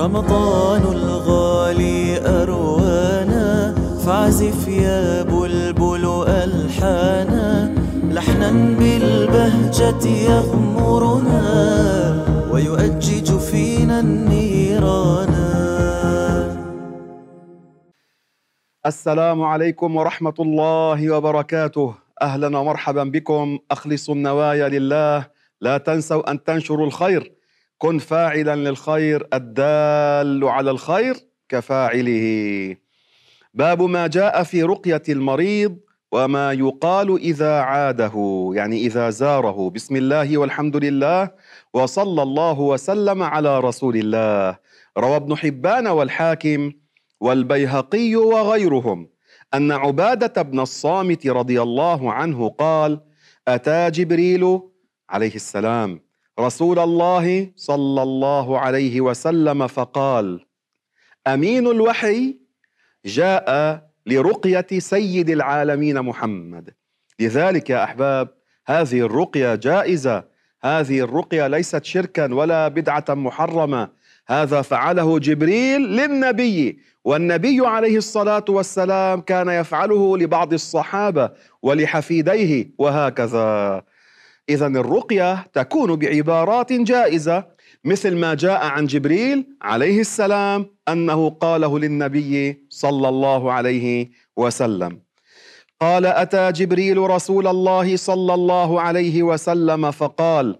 رمضان الغالي أروانا فاعزف يا بلبل ألحانا. لحنا بالبهجة يغمرنا ويؤجج فينا النيران. السلام عليكم ورحمة الله وبركاته. أهلا ومرحبا بكم. أخلصوا النوايا لله. لا تنسوا أن تنشروا الخير. كن فاعلا للخير الدال على الخير كفاعله. باب ما جاء في رقية المريض وما يقال إذا عاده يعني إذا زاره. بسم الله والحمد لله وصلى الله وسلم على رسول الله. روى ابن حبان والحاكم والبيهقي وغيرهم أن عبادة بن الصامت رضي الله عنه قال أتى جبريل عليه السلام رسول الله صلى الله عليه وسلم فقال أمين الوحي جاء لرقية سيد العالمين محمد. لذلك يا أحباب هذه الرقية جائزة. هذه الرقية ليست شركا ولا بدعة محرمة. هذا فعله جبريل للنبي والنبي عليه الصلاة والسلام كان يفعله لبعض الصحابة ولحفيديه وهكذا. إذا الرقية تكون بعبارات جائزة مثل ما جاء عن جبريل عليه السلام أنه قاله للنبي صلى الله عليه وسلم. قال أتى جبريل رسول الله صلى الله عليه وسلم فقال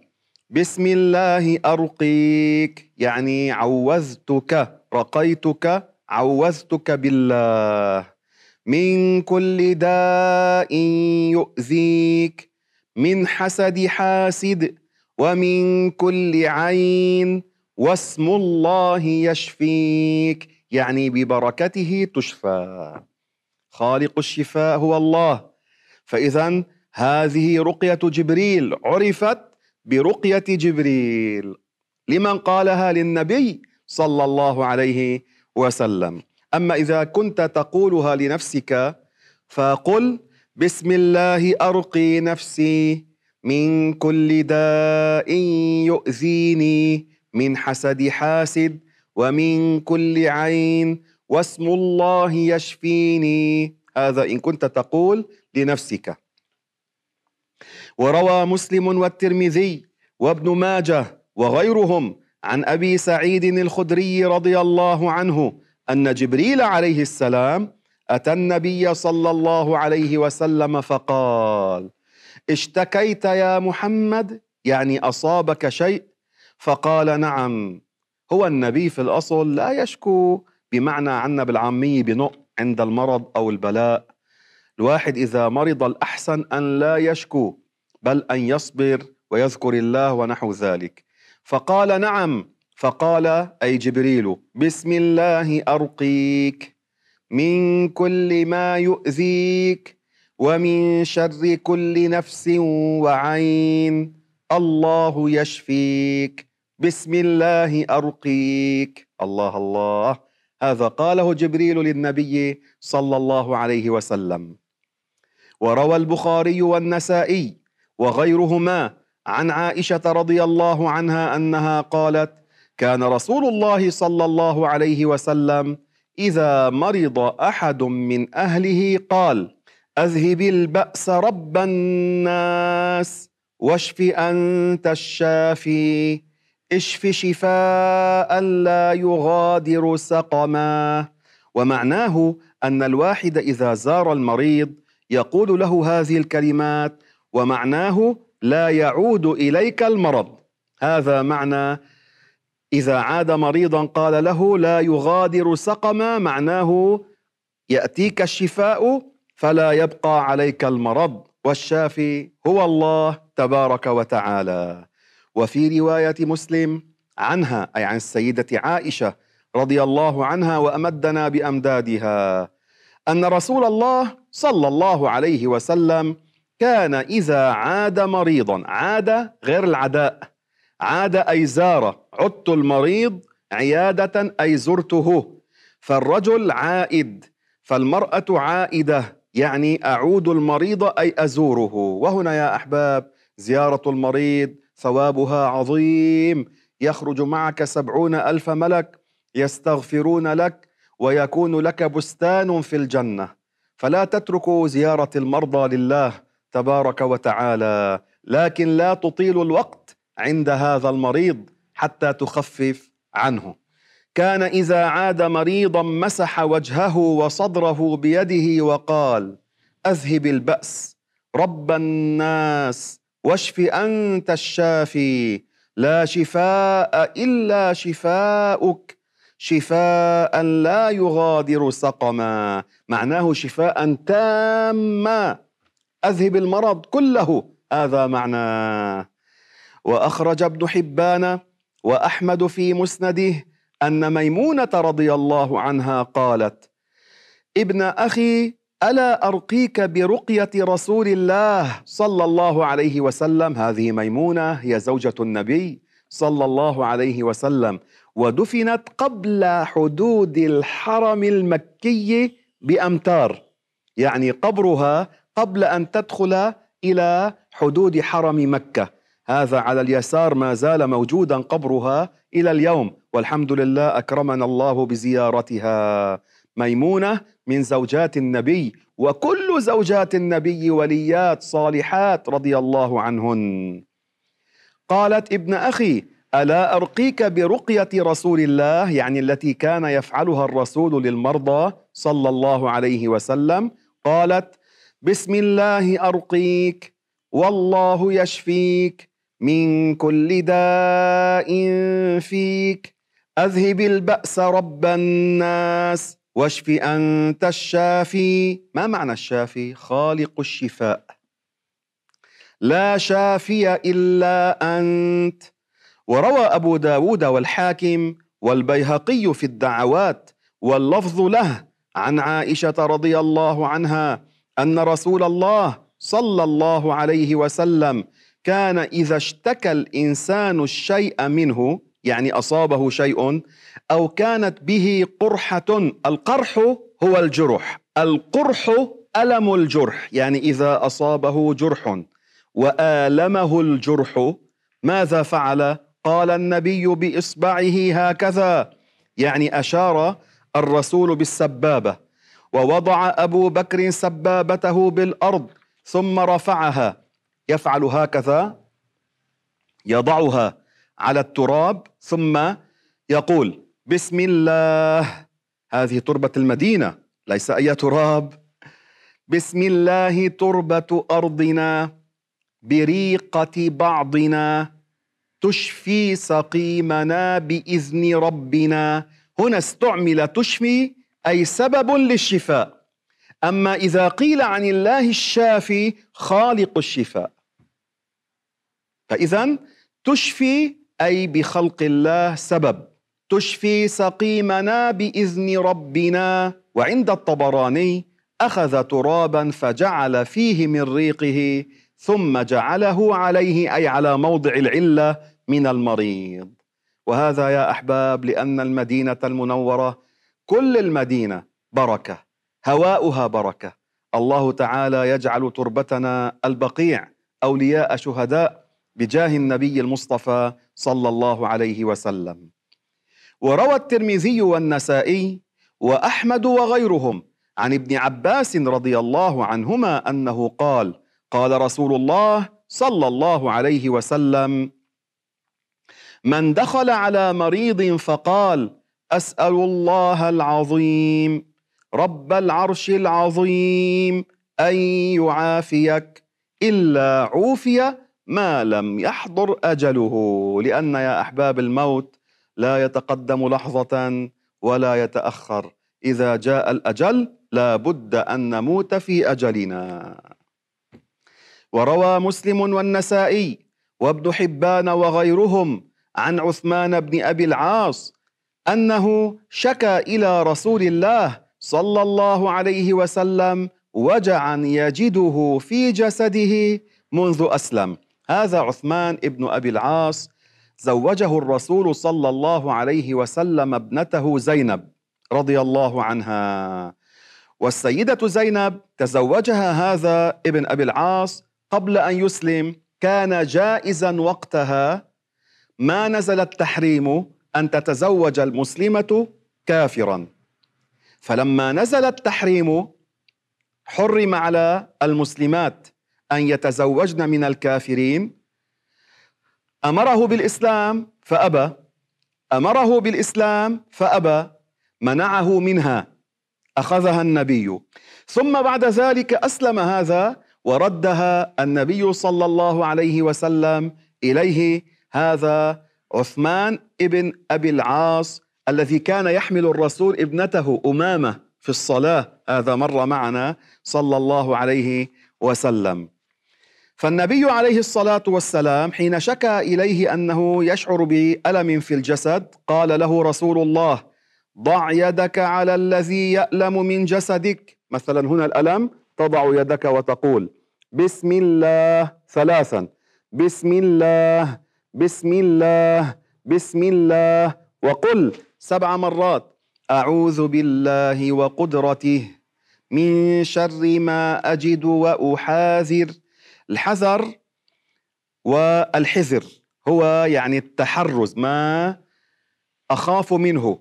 بسم الله أرقيك يعني عوذتك رقيتك عوذتك بالله من كل داء يؤذيك من حسد حاسد ومن كل عين واسم الله يشفيك يعني ببركته تشفى. خالق الشفاء هو الله. فاذا هذه رقية جبريل عرفت برقية جبريل. لمن قالها للنبي صلى الله عليه وسلم. أما إذا كنت تقولها لنفسك فقل بسم الله أرقي نفسي من كل داء يؤذيني من حسد حاسد ومن كل عين واسم الله يشفيني. هذا إن كنت تقول لنفسك. وروى مسلم والترمذي وابن ماجه وغيرهم عن أبي سعيد الخدري رضي الله عنه أن جبريل عليه السلام أتى النبي صلى الله عليه وسلم فقال اشتكيت يا محمد؟ يعني أصابك شيء؟ فقال نعم. هو النبي في الأصل لا يشكو بمعنى عنا بالعاميه بنق عند المرض أو البلاء. الواحد إذا مرض الأحسن أن لا يشكو بل أن يصبر ويذكر الله ونحو ذلك. فقال نعم. فقال أي جبريل بسم الله أرقيك. من كل ما يؤذيك ومن شر كل نفس وعين. الله يشفيك. بسم الله أرقيك. الله الله. هذا قاله جبريل للنبي صلى الله عليه وسلم. وروى البخاري والنسائي وغيرهما عن عائشة رضي الله عنها أنها قالت كان رسول الله صلى الله عليه وسلم إذا مرض أحد من أهله قال أذهب البأس رب الناس واشف أنت الشافي اشف شفاء لا يغادر سقما. ومعناه أن الواحد إذا زار المريض يقول له هذه الكلمات ومعناه لا يعود إليك المرض. هذا معنى إذا عاد مريضا قال له لا يغادر سقما معناه يأتيك الشفاء فلا يبقى عليك المرض. والشافي هو الله تبارك وتعالى. وفي رواية مسلم عنها أي عن السيدة عائشة رضي الله عنها وأمدنا بأمدادها أن رسول الله صلى الله عليه وسلم كان إذا عاد مريضا عاد غير العداء عاد أي زار عدت المريض عيادة أي زرته. فالرجل عائد فالمرأة عائدة يعني أعود المريض أي أزوره. وهنا يا أحباب زيارة المريض ثوابها عظيم. يخرج معك سبعون ألف ملك يستغفرون لك ويكون لك بستان في الجنة. فلا تتركوا زيارة المرضى لله تبارك وتعالى لكن لا تطيل الوقت عند هذا المريض حتى تخفف عنه. كان إذا عاد مريضا مسح وجهه وصدره بيده وقال أذهب البأس رب الناس واشف أنت الشافي لا شفاء إلا شفاؤك شفاء لا يغادر سقما. معناه شفاء تاما. أذهب المرض كله. هذا معناه. وأخرج ابن حبان وأحمد في مسنده أن ميمونة رضي الله عنها قالت ابن أخي ألا أرقيك برقية رسول الله صلى الله عليه وسلم؟ هذه ميمونة هي زوجة النبي صلى الله عليه وسلم ودفنت قبل حدود الحرم المكي بأمتار يعني قبرها قبل أن تدخل إلى حدود حرم مكة. هذا على اليسار ما زال موجودا قبرها إلى اليوم. والحمد لله أكرمنا الله بزيارتها. ميمونة من زوجات النبي وكل زوجات النبي وليات صالحات رضي الله عنهن. قالت ابن أخي ألا أرقيك برقية رسول الله؟ يعني التي كان يفعلها الرسول للمرضى صلى الله عليه وسلم. قالت بسم الله أرقيك والله يشفيك. من كل داء فيك. أذهب البأس رب الناس واشف أنت الشافي. ما معنى الشافي؟ خالق الشفاء. لا شافي إلا أنت. وروى أبو داود والحاكم والبيهقي في الدعوات واللفظ له عن عائشة رضي الله عنها أن رسول الله صلى الله عليه وسلم كان إذا اشتكى الإنسان الشيء منه يعني أصابه شيء أو كانت به قرحة القرح هو الجرح. القرح ألم الجرح يعني إذا أصابه جرح وآلمه الجرح ماذا فعل؟ قال النبي بإصبعه هكذا يعني أشار الرسول بالسبابة ووضع أبو بكر سبابته بالأرض ثم رفعها. يفعل هكذا يضعها على التراب ثم يقول بسم الله. هذه تربة المدينة ليس أي تراب. بسم الله تربة أرضنا بريقة بعضنا تشفي سقيمنا بإذن ربنا. هنا استعمل تشفي أي سبب للشفاء. أما إذا قيل عن الله الشافي خالق الشفاء. فاذا تشفي أي بخلق الله سبب. تشفي سقيمنا بإذن ربنا. وعند الطبراني أخذ ترابا فجعل فيه من ريقه ثم جعله عليه أي على موضع العلة من المريض. وهذا يا أحباب لأن المدينة المنورة كل المدينة بركة هواؤها بركة. الله تعالى يجعل تربتنا البقيع أولياء شهداء بجاه النبي المصطفى صلى الله عليه وسلم. وروى الترمذي والنسائي وأحمد وغيرهم عن ابن عباس رضي الله عنهما أنه قال قال رسول الله صلى الله عليه وسلم من دخل على مريض فقال أسأل الله العظيم رب العرش العظيم أن يعافيك إلا عوفي ما لم يحضر أجله لأن يا أحباب الموت لا يتقدم لحظة ولا يتأخر. إذا جاء الأجل لا بد أن نموت في أجلنا. وروى مسلم والنسائي وابن حبان وغيرهم عن عثمان بن أبي العاص أنه شكا إلى رسول الله صلى الله عليه وسلم وجعا يجده في جسده منذ أسلم. هذا عثمان ابن أبي العاص زوجه الرسول صلى الله عليه وسلم ابنته زينب رضي الله عنها. والسيدة زينب تزوجها هذا ابن أبي العاص قبل أن يسلم. كان جائزا وقتها. ما نزل التحريم أن تتزوج المسلمة كافرا. فلما نزل التحريم حرم على المسلمات. أن يتزوجن من الكافرين. أمره بالإسلام فأبى. أمره بالإسلام فأبى. منعه منها. أخذها النبي. ثم بعد ذلك أسلم هذا وردها النبي صلى الله عليه وسلم إليه هذا عثمان ابن أبي العاص الذي كان يحمل الرسول ابنته أمامة في الصلاة. هذا مر معنا صلى الله عليه وسلم. فالنبي عليه الصلاة والسلام حين شكى إليه أنه يشعر بألم في الجسد قال له رسول الله ضع يدك على الذي يألم من جسدك. مثلا هنا الألم تضع يدك وتقول بسم الله ثلاثا بسم الله بسم الله بسم الله. وقل سبع مرات أعوذ بالله وقدرته من شر ما أجد وأحاذر. الحذر والحذر هو يعني التحرز ما أخاف منه.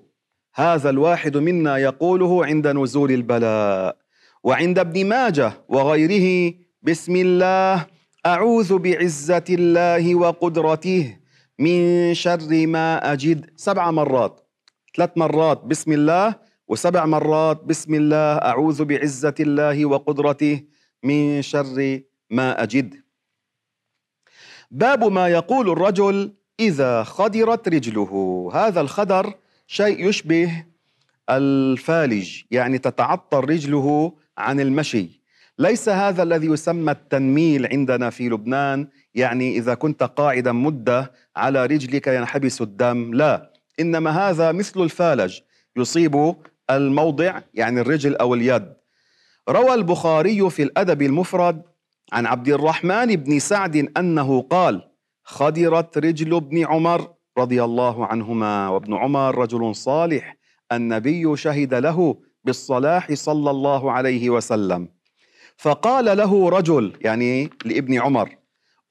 هذا الواحد منا يقوله عند نزول البلاء. وعند ابن ماجه وغيره بسم الله أعوذ بعزة الله وقدرته من شر ما أجد. سبع مرات ثلاث مرات بسم الله وسبع مرات بسم الله أعوذ بعزة الله وقدرته من شر ما أجد. باب ما يقول الرجل إذا خدرت رجله. هذا الخدر شيء يشبه الفالج يعني تتعطر رجله عن المشي. ليس هذا الذي يسمى التنميل عندنا في لبنان يعني إذا كنت قاعدا مدة على رجلك ينحبس الدم. لا إنما هذا مثل الفالج يصيب الموضع يعني الرجل أو اليد. روى البخاري في الأدب المفرد عن عبد الرحمن بن سعد أنه قال خدرت رجل ابن عمر رضي الله عنهما وابن عمر رجل صالح النبي شهد له بالصلاح صلى الله عليه وسلم. فقال له رجل يعني لابن عمر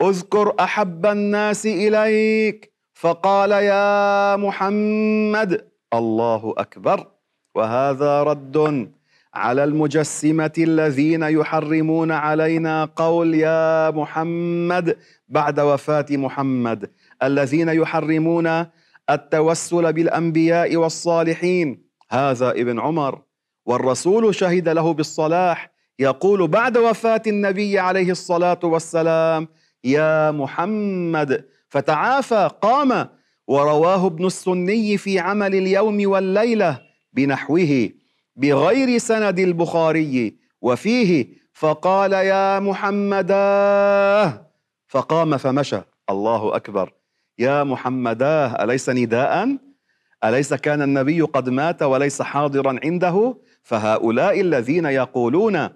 اذكر أحب الناس إليك فقال يا محمد الله أكبر وهذا رد على المجسمة الذين يحرمون علينا قول يا محمد بعد وفاة محمد. الذين يحرمون التوسل بالأنبياء والصالحين. هذا ابن عمر. والرسول شهد له بالصلاح. يقول بعد وفاة النبي عليه الصلاة والسلام يا محمد فتعافى قام. ورواه ابن السني في عمل اليوم والليلة بنحوه. بغير سند البخاري وفيه فقال يا محمدا فقام فمشى. الله أكبر. يا محمدا أليس نداء؟ أليس كان النبي قد مات وليس حاضرا عنده؟ فهؤلاء الذين يقولون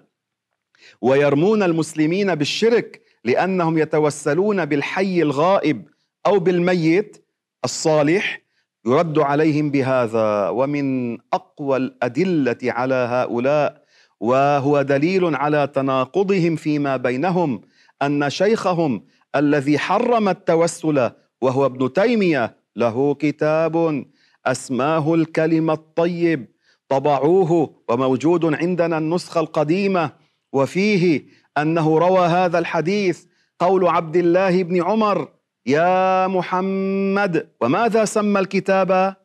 ويرمون المسلمين بالشرك لأنهم يتوسلون بالحي الغائب أو بالميت الصالح يرد عليهم بهذا ومن أقوى الأدلة على هؤلاء وهو دليل على تناقضهم فيما بينهم أن شيخهم الذي حرم التوسل وهو ابن تيمية له كتاب أسماه الكلم الطيب طبعوه وموجود عندنا النسخة القديمة وفيه أنه روى هذا الحديث قول عبد الله بن عمر يا محمد وماذا سمى الكتاب؟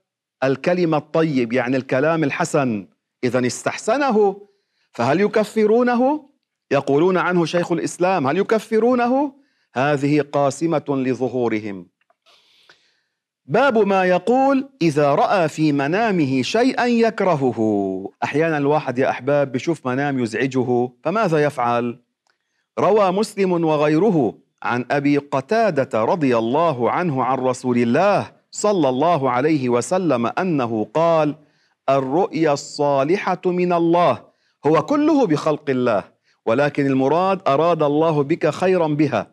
الكلمة الطيب يعني الكلام الحسن. إذا استحسنه. فهل يكفرونه؟ يقولون عنه شيخ الإسلام. هل يكفرونه؟ هذه قاسمة لظهورهم. باب ما يقول إذا رأى في منامه شيئا يكرهه. أحيانا الواحد يا أحباب بشوف منام يزعجه فماذا يفعل؟ روى مسلم وغيره. عن أبي قتادة رضي الله عنه عن رسول الله صلى الله عليه وسلم أنه قال الرؤيا الصالحة من الله هو كله بخلق الله ولكن المراد أراد الله بك خيرا بها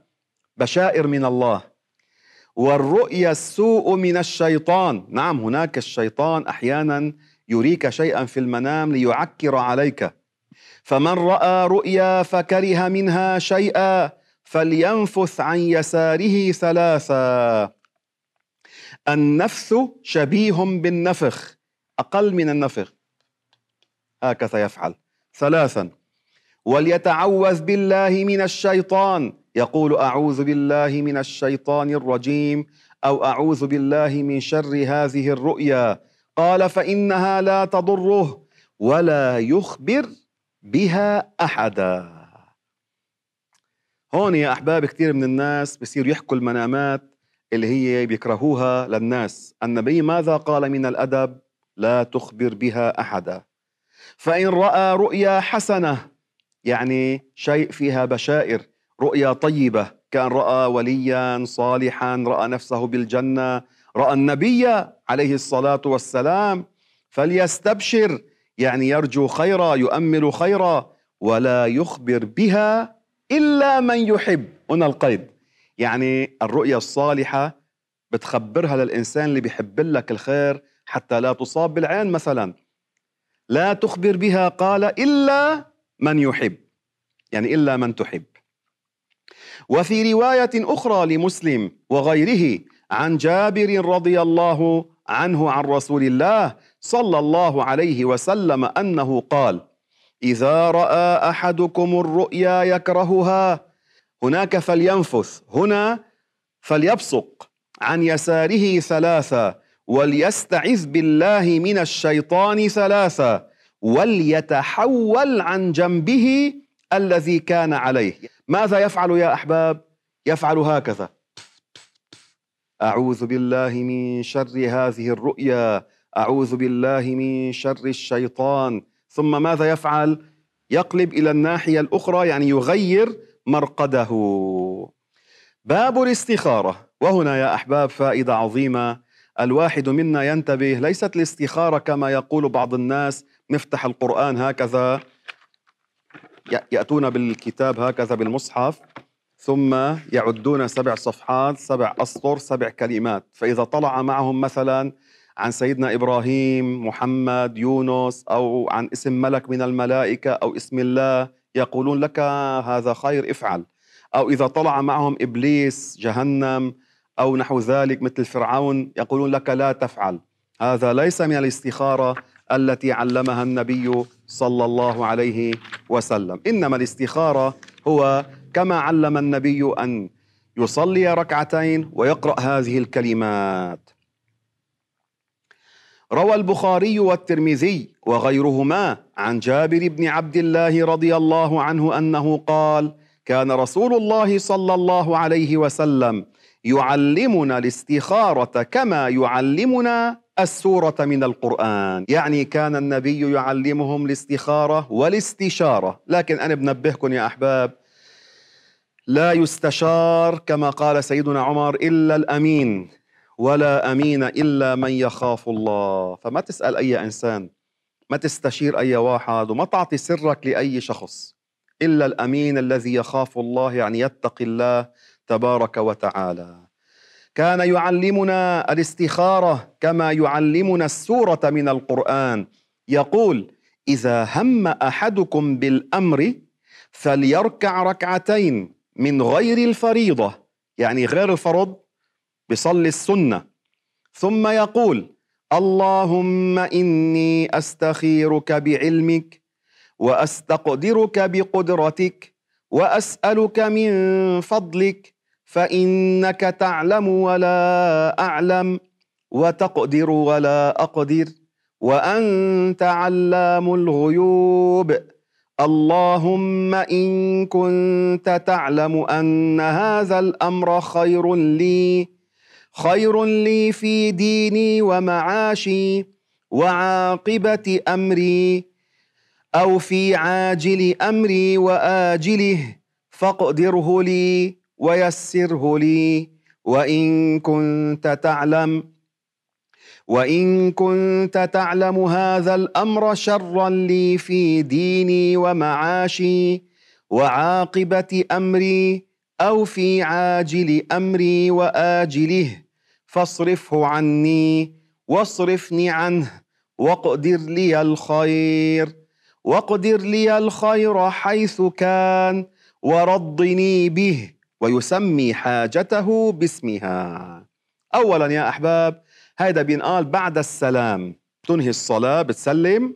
بشائر من الله. والرؤيا السوء من الشيطان. نعم هناك الشيطان أحيانا يريك شيئا في المنام ليعكر عليك. فمن رأى رؤيا فكره منها شيئا فلينفث عن يساره ثلاثا. النفث شبيه بالنفخ أقل من النفخ. هكذا يفعل. ثلاثا وليتعوذ بالله من الشيطان. يقول أعوذ بالله من الشيطان الرجيم أو أعوذ بالله من شر هذه الرؤيا. قال فإنها لا تضره ولا يخبر بها أحدا. هون يا أحباب كثير من الناس بصير يحكوا المنامات اللي هي بيكرهوها للناس. النبي ماذا قال من الأدب؟ لا تخبر بها أحدا. فإن رأى رؤيا حسنة يعني شيء فيها بشائر رؤيا طيبة. كان رأى وليا صالحا رأى نفسه بالجنة رأى النبي عليه الصلاة والسلام فليستبشر يعني يرجو خيرا يؤمل خيرا ولا يخبر بها إلا من يحب. هنا القيد. يعني الرؤيا الصالحة بتخبرها للإنسان اللي بيحب لك الخير حتى لا تصاب بالعين مثلا. لا تخبر بها قال إلا من يحب. يعني إلا من تحب. وفي رواية أخرى لمسلم وغيره عن جابر رضي الله عنه عن رسول الله صلى الله عليه وسلم أنه قال إذا رأى أحدكم الرؤيا يكرهها هناك فلينفث. هنا فليبصق. عن يساره ثلاثة وليستعذ بالله من الشيطان ثلاثة وليتحول عن جنبه الذي كان عليه. ماذا يفعل يا أحباب؟ يفعل هكذا. أعوذ بالله من شر هذه الرؤيا. أعوذ بالله من شر الشيطان. ثم ماذا يفعل؟ يقلب إلى الناحية الأخرى يعني يغير مرقده. باب الاستخارة. وهنا يا أحباب فائدة عظيمة. الواحد منا ينتبه ليست الاستخارة كما يقول بعض الناس نفتح القرآن هكذا يأتون بالكتاب هكذا بالمصحف ثم يعدون سبع صفحات سبع أسطر سبع كلمات. فإذا طلع معهم مثلا عن سيدنا إبراهيم محمد يونس أو عن اسم ملك من الملائكة أو اسم الله يقولون لك هذا خير افعل. أو إذا طلع معهم إبليس جهنم أو نحو ذلك مثل فرعون يقولون لك لا تفعل. هذا ليس من الاستخارة التي علمها النبي صلى الله عليه وسلم. إنما الاستخارة هو كما علم النبي أن يصلي ركعتين ويقرأ هذه الكلمات. روى البخاري والترمذي وغيرهما عن جابر بن عبد الله رضي الله عنه أنه قال كان رسول الله صلى الله عليه وسلم يعلمنا الاستخارة كما يعلمنا السورة من القرآن. يعني كان النبي يعلمهم الاستخارة والاستشارة. لكن أنا بنبهكم يا أحباب لا يستشار كما قال سيدنا عمر إلا الأمين. ولا أمين إلا من يخاف الله. فما تسأل أي إنسان ما تستشير أي واحد وما تعطي سرك لأي شخص إلا الأمين الذي يخاف الله يعني يتقي الله تبارك وتعالى. كان يعلمنا الاستخارة كما يعلمنا السورة من القرآن. يقول إذا هم أحدكم بالأمر فليركع ركعتين من غير الفريضة. يعني غير الفرض بصلي السنة. ثم يقول اللهم إني أستخيرك بعلمك وأستقدرك بقدرتك وأسألك من فضلك فإنك تعلم ولا أعلم وتقدر ولا أقدر وأنت علام الغيوب. اللهم إن كنت تعلم أن هذا الأمر خير لي خير لي في ديني ومعاشي وعاقبة أمري أو في عاجل أمري وآجله فاقدره لي ويسره لي وإن كنت تعلم وإن كنت تعلم هذا الأمر شرا لي في ديني ومعاشي وعاقبة أمري أو في عاجل أمري وآجله. فاصرفه عني واصرفني عنه واقدر لي الخير واقدر لي الخير حيث كان ورضني به ويسمي حاجته باسمها. أولا يا أحباب هيدا بينقال بعد السلام. تنهي الصلاة بتسلم.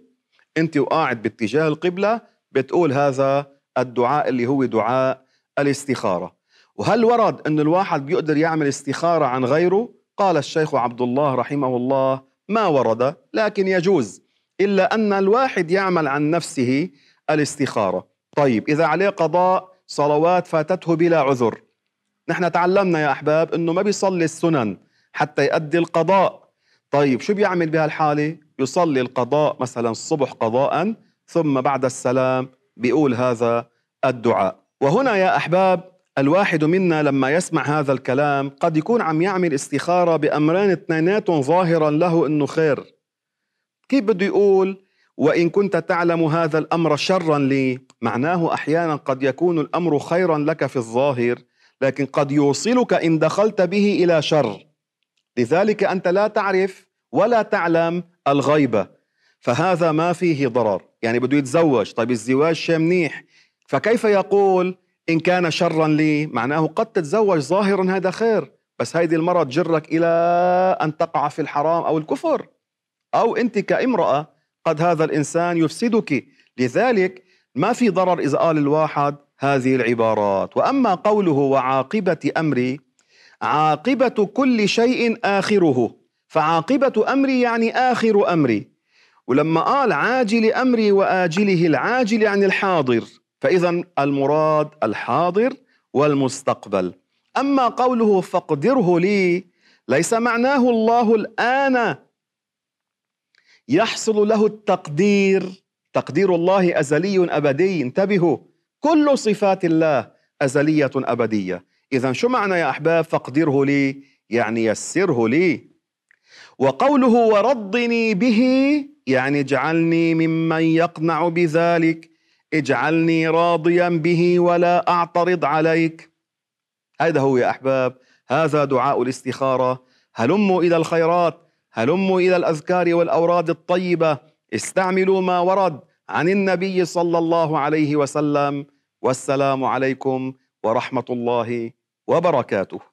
أنت وقاعد باتجاه القبلة بتقول هذا الدعاء اللي هو دعاء الاستخارة. وهل ورد أن الواحد بيقدر يعمل استخارة عن غيره؟ قال الشيخ عبد الله رحمه الله ما ورد لكن يجوز إلا أن الواحد يعمل عن نفسه الاستخارة. طيب إذا عليه قضاء صلوات فاتته بلا عذر. نحن تعلمنا يا أحباب أنه ما بيصلي السنن حتى يؤدي القضاء. طيب شو بيعمل بهالحالة؟ يصلي القضاء مثلا الصبح قضاء ثم بعد السلام بيقول هذا الدعاء. وهنا يا أحباب الواحد منا لما يسمع هذا الكلام قد يكون عم يعمل استخارة بأمرين اثنيناتهم ظاهرا له أنه خير. كيف بده يقول وإن كنت تعلم هذا الأمر شرا لي معناه أحيانا قد يكون الأمر خيرا لك في الظاهر لكن قد يوصلك إن دخلت به إلى شر. لذلك أنت لا تعرف ولا تعلم الغيبة فهذا ما فيه ضرر. يعني بده يتزوج طيب الزواج شيء منيح. فكيف يقول إن كان شرا لي معناه قد تتزوج ظاهرا هذا خير بس هيدي المرة تجرك إلى أن تقع في الحرام أو الكفر. أو أنت كامرأة قد هذا الإنسان يفسدك. لذلك ما في ضرر إذا قال الواحد هذه العبارات. وأما قوله وعاقبة أمري عاقبة كل شيء آخره. فعاقبة أمري يعني آخر أمري. ولما قال عاجل أمري وآجله العاجل يعني الحاضر. فإذا المراد الحاضر والمستقبل. أما قوله فاقدره لي ليس معناه الله الآن يحصل له التقدير. تقدير الله أزلي أبدي. انتبهوا كل صفات الله أزلية أبدية. إذا شو معنى يا أحباب فاقدره لي؟ يعني يسره لي. وقوله ورضني به يعني اجعلني ممن يقنع بذلك. اجعلني راضيا به ولا أعترض عليك. هذا هو يا أحباب هذا دعاء الاستخارة. هلموا إلى الخيرات هلموا إلى الأذكار والأوراد الطيبة. استعملوا ما ورد عن النبي صلى الله عليه وسلم. والسلام عليكم ورحمة الله وبركاته.